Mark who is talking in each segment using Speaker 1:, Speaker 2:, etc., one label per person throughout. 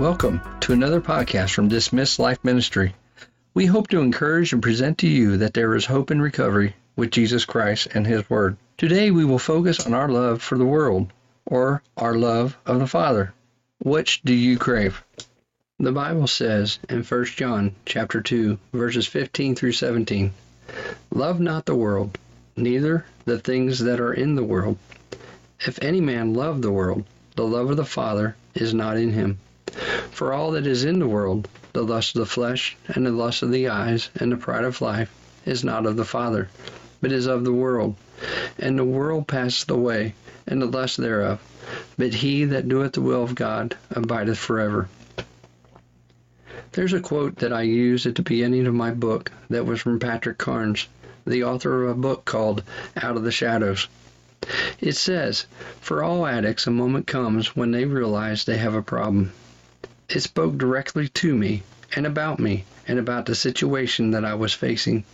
Speaker 1: Welcome to another podcast from Dismiss Life Ministry. We hope to encourage and present to you that there is hope and recovery with Jesus Christ and His Word. Today we will focus on our love for the world, or our love of the Father. Which do you crave? The Bible says in 1 John chapter 2, verses 15 through 17, Love not the world, neither the things that are in the world. If any man love the world, the love of the Father is not in him. For all that is in the world, the lust of the flesh, and the lust of the eyes, and the pride of life, is not of the Father, but is of the world. And the world passeth away, and the lust thereof. But he that doeth the will of God abideth forever. There's a quote that I use at the beginning of my book that was from Patrick Carnes, the author of a book called Out of the Shadows. It says, For all addicts, a moment comes when they realize they have a problem. It spoke directly to me and about me and about the situation that I was facing.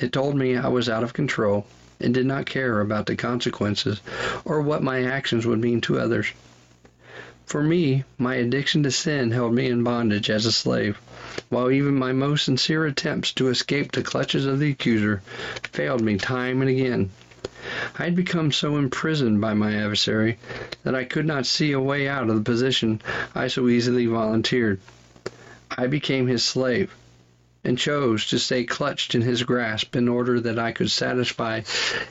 Speaker 1: It told me I was out of control and did not care about the consequences or what my actions would mean to others. For me, my addiction to sin held me in bondage as a slave, while even my most sincere attempts to escape the clutches of the accuser failed me time and again. I had become so imprisoned by my adversary that I could not see a way out of the position I so easily volunteered. I became his slave and chose to stay clutched in his grasp in order that I could satisfy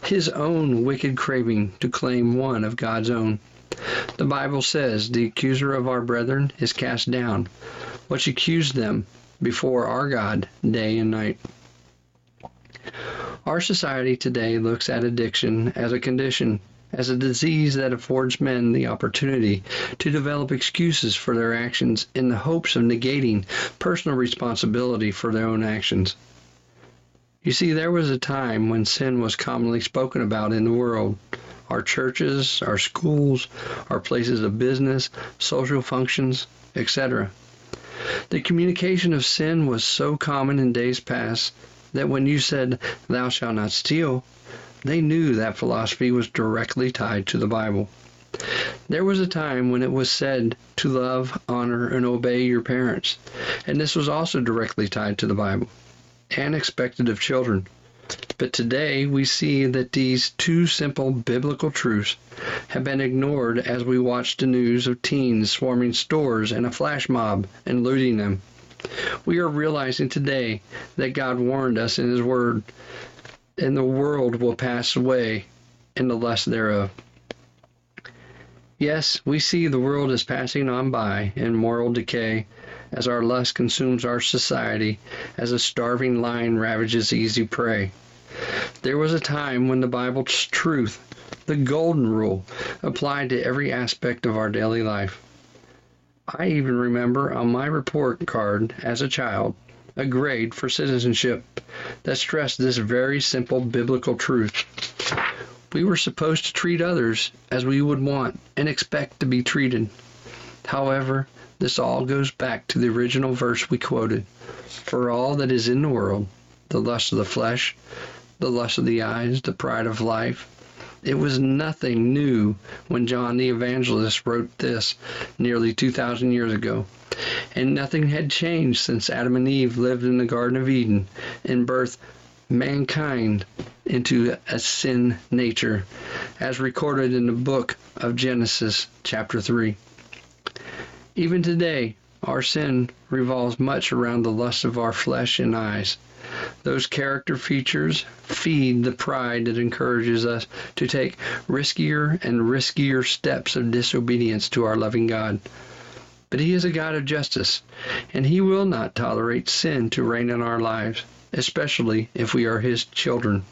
Speaker 1: his own wicked craving to claim one of God's own. The Bible says the accuser of our brethren is cast down, which accused them before our God day and night. Our society today looks at addiction as a condition, as a disease that affords men the opportunity to develop excuses for their actions in the hopes of negating personal responsibility for their own actions. You see, there was a time when sin was commonly spoken about in the world. Our churches, our schools, our places of business, social functions, etc. The communication of sin was so common in days past that when you said, Thou shalt not steal, they knew that philosophy was directly tied to the Bible. There was a time when it was said to love, honor, and obey your parents, and this was also directly tied to the Bible and expected of children. But today we see that these two simple biblical truths have been ignored as we watch the news of teens swarming stores in a flash mob and looting them. We are realizing today that God warned us in His Word, and the world will pass away and the lust thereof. Yes, we see the world is passing on by in moral decay as our lust consumes our society, as a starving lion ravages easy prey. There was a time when the Bible's truth, the golden rule, applied to every aspect of our daily life. I even remember on my report card as a child a grade for citizenship that stressed this very simple biblical truth. We were supposed to treat others as we would want and expect to be treated. However, this all goes back to the original verse we quoted For all that is in the world, the lust of the flesh, the lust of the eyes, the pride of life, it was nothing new when John the Evangelist wrote this nearly 2,000 years ago. And nothing had changed since Adam and Eve lived in the Garden of Eden and birthed mankind into a sin nature, as recorded in the book of Genesis, chapter 3. Even today, our sin revolves much around the lust of our flesh and eyes. Those character features feed the pride that encourages us to take riskier and riskier steps of disobedience to our loving God. But He is a God of justice, and He will not tolerate sin to reign in our lives, especially if we are His children.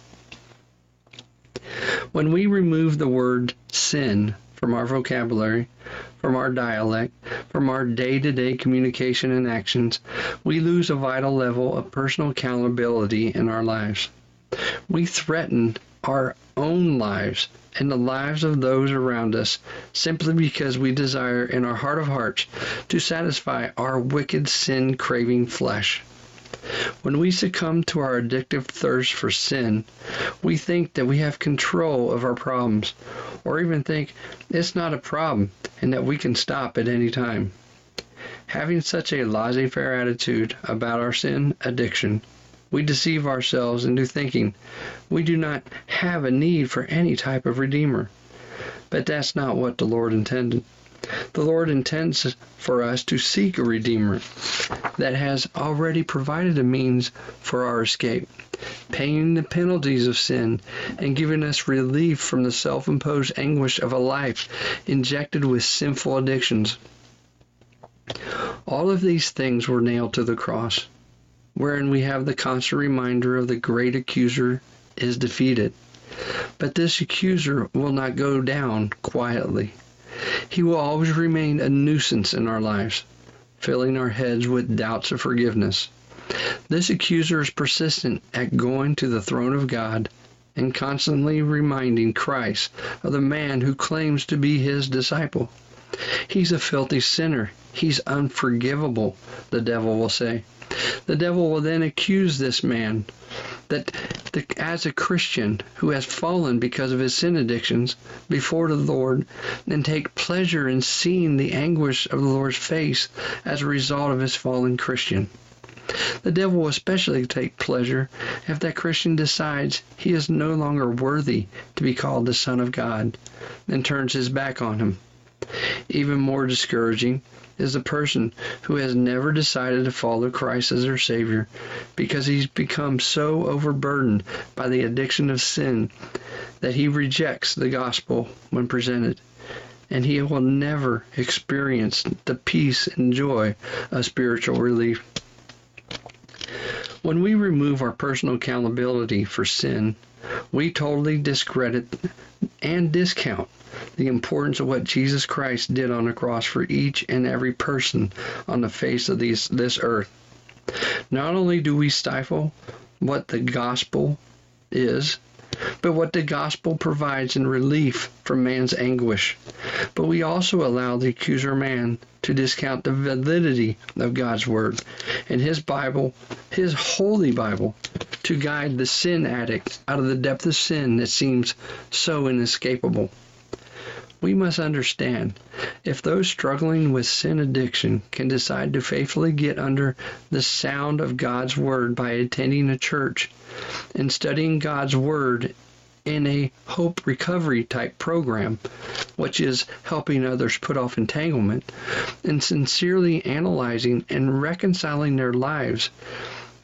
Speaker 1: When we remove the word sin from our vocabulary, from our dialect, from our day to day communication and actions, we lose a vital level of personal accountability in our lives. We threaten our own lives and the lives of those around us simply because we desire in our heart of hearts to satisfy our wicked sin craving flesh. When we succumb to our addictive thirst for sin, we think that we have control of our problems, or even think it's not a problem and that we can stop at any time. Having such a laissez faire attitude about our sin addiction, we deceive ourselves into thinking we do not have a need for any type of Redeemer. But that's not what the Lord intended. The Lord intends for us to seek a Redeemer that has already provided a means for our escape, paying the penalties of sin and giving us relief from the self imposed anguish of a life injected with sinful addictions. All of these things were nailed to the cross, wherein we have the constant reminder of the great accuser is defeated. But this accuser will not go down quietly. He will always remain a nuisance in our lives, filling our heads with doubts of forgiveness. This accuser is persistent at going to the throne of God and constantly reminding Christ of the man who claims to be his disciple. He's a filthy sinner. He's unforgivable, the devil will say. The devil will then accuse this man that the, as a Christian who has fallen because of his sin addictions before the Lord and take pleasure in seeing the anguish of the Lord's face as a result of his fallen Christian. The devil will especially take pleasure if that Christian decides he is no longer worthy to be called the Son of God and turns his back on him. Even more discouraging is the person who has never decided to follow Christ as their Savior because he's become so overburdened by the addiction of sin that he rejects the gospel when presented. And he will never experience the peace and joy of spiritual relief. When we remove our personal accountability for sin, we totally discredit and discount the importance of what Jesus Christ did on the cross for each and every person on the face of these, this earth. Not only do we stifle what the gospel is, but what the gospel provides in relief from man's anguish. But we also allow the accuser man to discount the validity of God's word and his Bible, his holy Bible, to guide the sin addict out of the depth of sin that seems so inescapable. We must understand if those struggling with sin addiction can decide to faithfully get under the sound of God's Word by attending a church and studying God's Word in a hope recovery type program, which is helping others put off entanglement, and sincerely analyzing and reconciling their lives,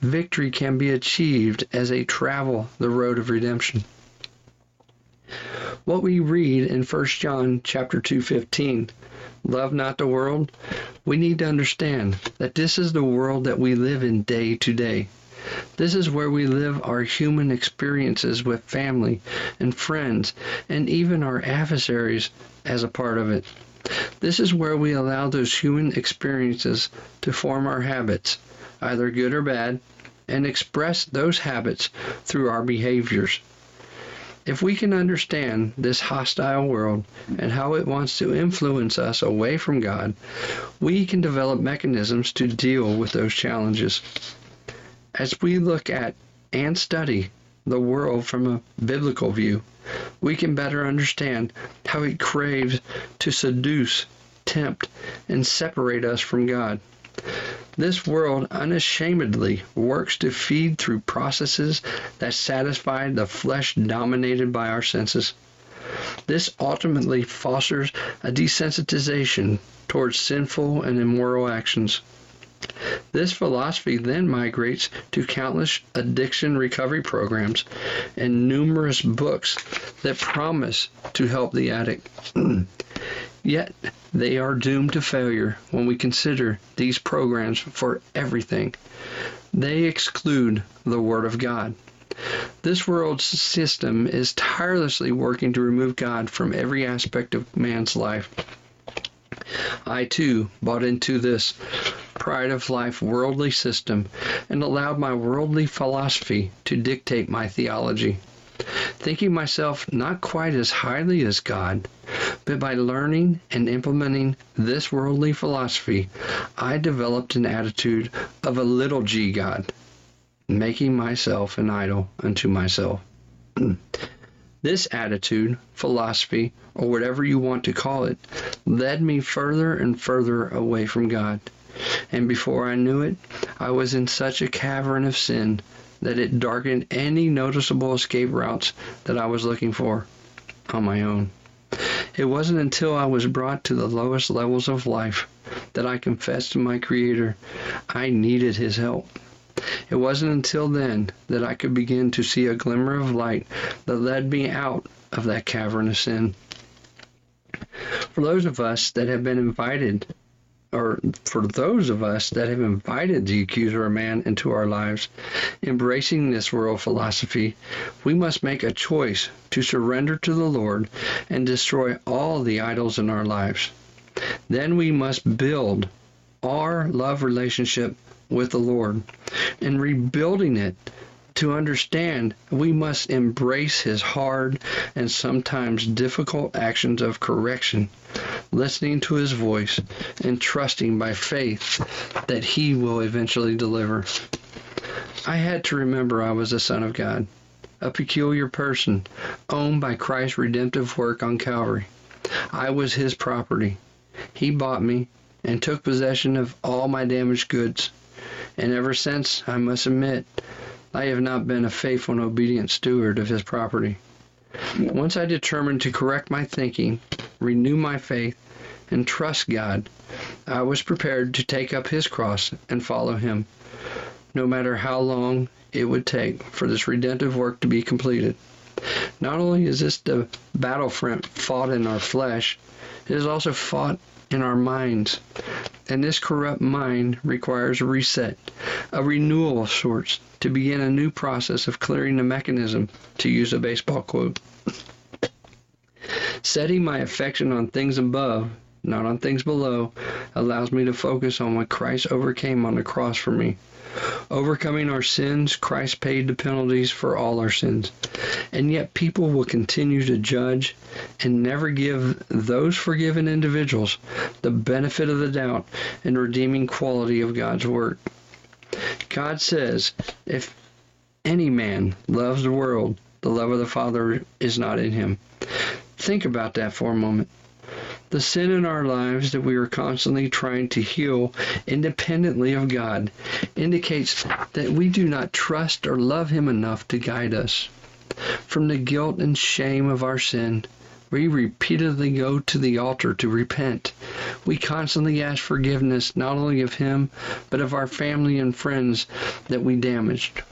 Speaker 1: victory can be achieved as they travel the road of redemption what we read in 1 John chapter 2:15, love not the world, we need to understand that this is the world that we live in day to day. This is where we live our human experiences with family and friends and even our adversaries as a part of it. This is where we allow those human experiences to form our habits, either good or bad, and express those habits through our behaviors. If we can understand this hostile world and how it wants to influence us away from God, we can develop mechanisms to deal with those challenges. As we look at and study the world from a biblical view, we can better understand how it craves to seduce, tempt, and separate us from God. This world unashamedly works to feed through processes that satisfy the flesh dominated by our senses. This ultimately fosters a desensitization towards sinful and immoral actions. This philosophy then migrates to countless addiction recovery programs and numerous books that promise to help the addict. Yet they are doomed to failure when we consider these programs for everything. They exclude the Word of God. This world's system is tirelessly working to remove God from every aspect of man's life. I too bought into this pride of life worldly system and allowed my worldly philosophy to dictate my theology. Thinking myself not quite as highly as God, but by learning and implementing this worldly philosophy, I developed an attitude of a little g God, making myself an idol unto myself. this attitude, philosophy, or whatever you want to call it, led me further and further away from God. and before I knew it, I was in such a cavern of sin that it darkened any noticeable escape routes that I was looking for on my own. It wasn't until I was brought to the lowest levels of life that I confessed to my Creator I needed His help. It wasn't until then that I could begin to see a glimmer of light that led me out of that cavern of sin. For those of us that have been invited or for those of us that have invited the accuser of man into our lives, embracing this world philosophy, we must make a choice to surrender to the Lord and destroy all the idols in our lives. Then we must build our love relationship with the Lord and rebuilding it to understand we must embrace his hard and sometimes difficult actions of correction, listening to his voice and trusting by faith that he will eventually deliver. I had to remember I was a son of God, a peculiar person, owned by Christ's redemptive work on Calvary. I was his property. He bought me and took possession of all my damaged goods. And ever since, I must admit, I have not been a faithful and obedient steward of his property. Once I determined to correct my thinking, renew my faith, and trust God, I was prepared to take up his cross and follow him, no matter how long it would take for this redemptive work to be completed. Not only is this the battlefront fought in our flesh, it is also fought in our minds. And this corrupt mind requires a reset, a renewal of sorts, to begin a new process of clearing the mechanism, to use a baseball quote. Setting my affection on things above, not on things below, allows me to focus on what Christ overcame on the cross for me. Overcoming our sins, Christ paid the penalties for all our sins. And yet people will continue to judge and never give those forgiven individuals the benefit of the doubt and redeeming quality of God's work. God says, if any man loves the world, the love of the Father is not in him. Think about that for a moment. The sin in our lives that we are constantly trying to heal independently of God indicates that we do not trust or love Him enough to guide us. From the guilt and shame of our sin, we repeatedly go to the altar to repent. We constantly ask forgiveness not only of Him, but of our family and friends that we damaged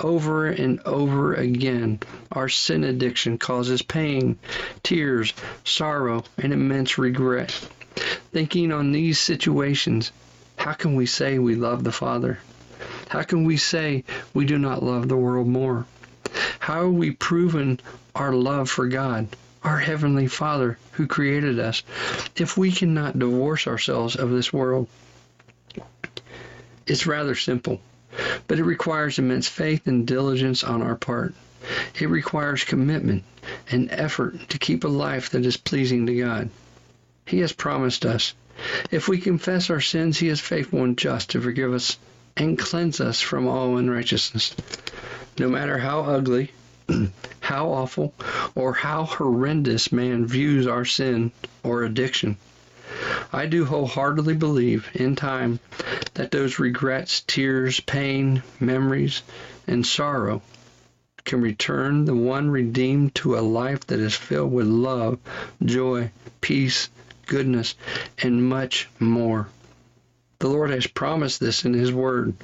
Speaker 1: over and over again. Our sin addiction causes pain, tears, sorrow, and immense regret. Thinking on these situations, how can we say we love the Father? How can we say we do not love the world more? How are we proven our love for God, our Heavenly Father who created us, if we cannot divorce ourselves of this world? It's rather simple but it requires immense faith and diligence on our part. It requires commitment and effort to keep a life that is pleasing to God. He has promised us, if we confess our sins, He is faithful and just to forgive us and cleanse us from all unrighteousness. No matter how ugly, how awful, or how horrendous man views our sin or addiction, I do wholeheartedly believe in time that those regrets, tears, pain, memories, and sorrow can return the one redeemed to a life that is filled with love, joy, peace, goodness, and much more. The Lord has promised this in His Word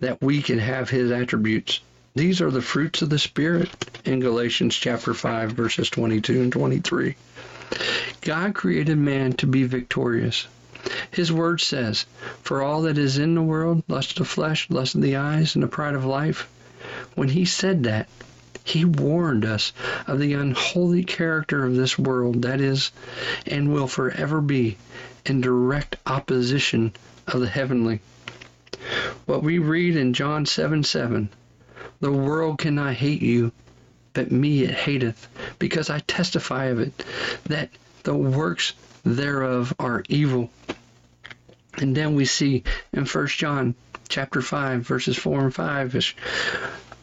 Speaker 1: that we can have His attributes. These are the fruits of the Spirit in Galatians chapter 5, verses 22 and 23. God created man to be victorious. His word says, For all that is in the world, lust of the flesh, lust of the eyes, and the pride of life. When he said that, he warned us of the unholy character of this world that is and will forever be in direct opposition of the heavenly. What we read in John 7 7 The world cannot hate you, but me it hateth, because I testify of it, that the works thereof are evil. And then we see in First John chapter 5, verses 4 and 5, is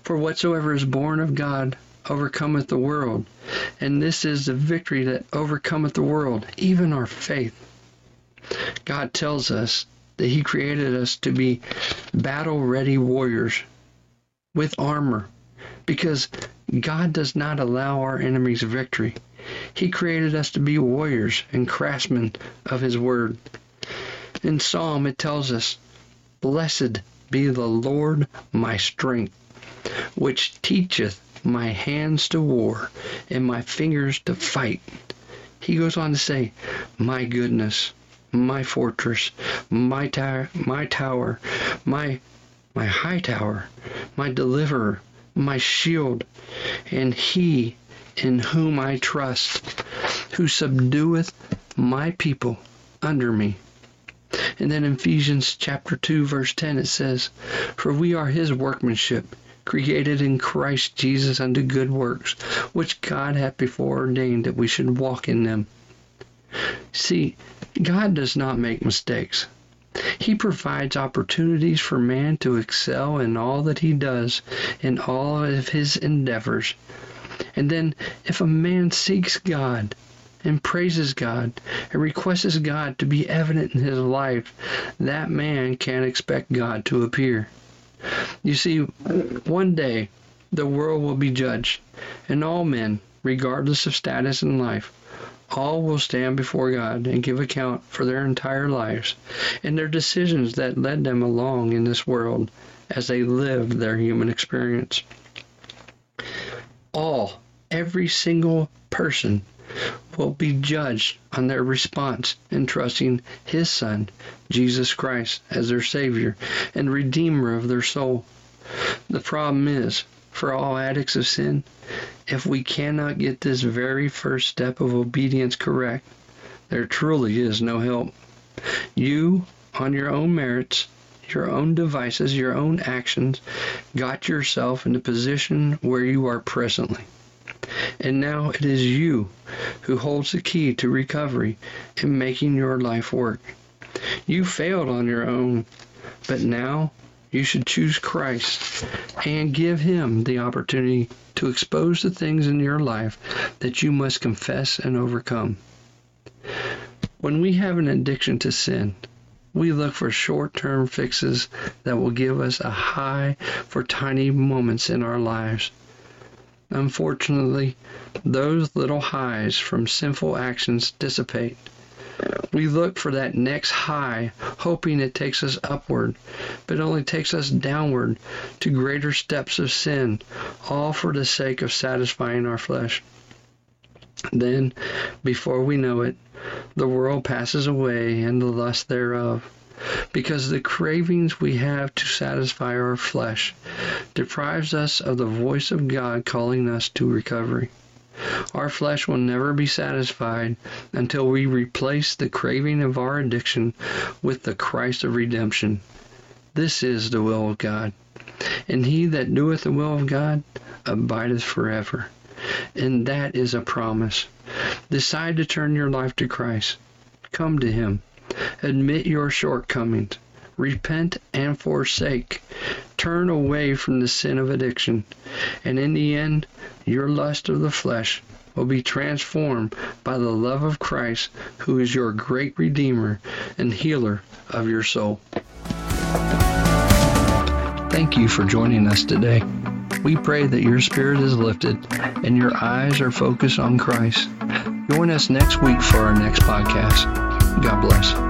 Speaker 1: For whatsoever is born of God overcometh the world, and this is the victory that overcometh the world, even our faith. God tells us that He created us to be battle ready warriors with armor because God does not allow our enemies victory. He created us to be warriors and craftsmen of His Word. In Psalm, it tells us, Blessed be the Lord my strength, which teacheth my hands to war and my fingers to fight. He goes on to say, My goodness, my fortress, my tower, my tower, my my high tower, my deliverer, my shield, and he in whom I trust, who subdueth my people under me. And then Ephesians chapter 2 verse 10 it says, For we are his workmanship, created in Christ Jesus unto good works, which God hath before ordained that we should walk in them. See, God does not make mistakes. He provides opportunities for man to excel in all that he does, in all of his endeavors. And then, if a man seeks God, and praises God and requests God to be evident in his life, that man can expect God to appear. You see, one day the world will be judged, and all men, regardless of status in life, all will stand before God and give account for their entire lives and their decisions that led them along in this world as they lived their human experience. All, every single person will be judged on their response in trusting His Son, Jesus Christ, as their Savior and Redeemer of their soul. The problem is, for all addicts of sin, if we cannot get this very first step of obedience correct, there truly is no help. You, on your own merits, your own devices, your own actions, got yourself in the position where you are presently. And now it is you who holds the key to recovery and making your life work. You failed on your own, but now you should choose Christ and give Him the opportunity to expose the things in your life that you must confess and overcome. When we have an addiction to sin, we look for short term fixes that will give us a high for tiny moments in our lives. Unfortunately, those little highs from sinful actions dissipate. We look for that next high, hoping it takes us upward, but only takes us downward to greater steps of sin, all for the sake of satisfying our flesh. Then, before we know it, the world passes away and the lust thereof because the cravings we have to satisfy our flesh deprives us of the voice of God calling us to recovery. Our flesh will never be satisfied until we replace the craving of our addiction with the Christ of redemption. This is the will of God. And he that doeth the will of God abideth forever. And that is a promise. Decide to turn your life to Christ. Come to him. Admit your shortcomings. Repent and forsake. Turn away from the sin of addiction. And in the end, your lust of the flesh will be transformed by the love of Christ, who is your great Redeemer and healer of your soul. Thank you for joining us today. We pray that your spirit is lifted and your eyes are focused on Christ. Join us next week for our next podcast. God bless.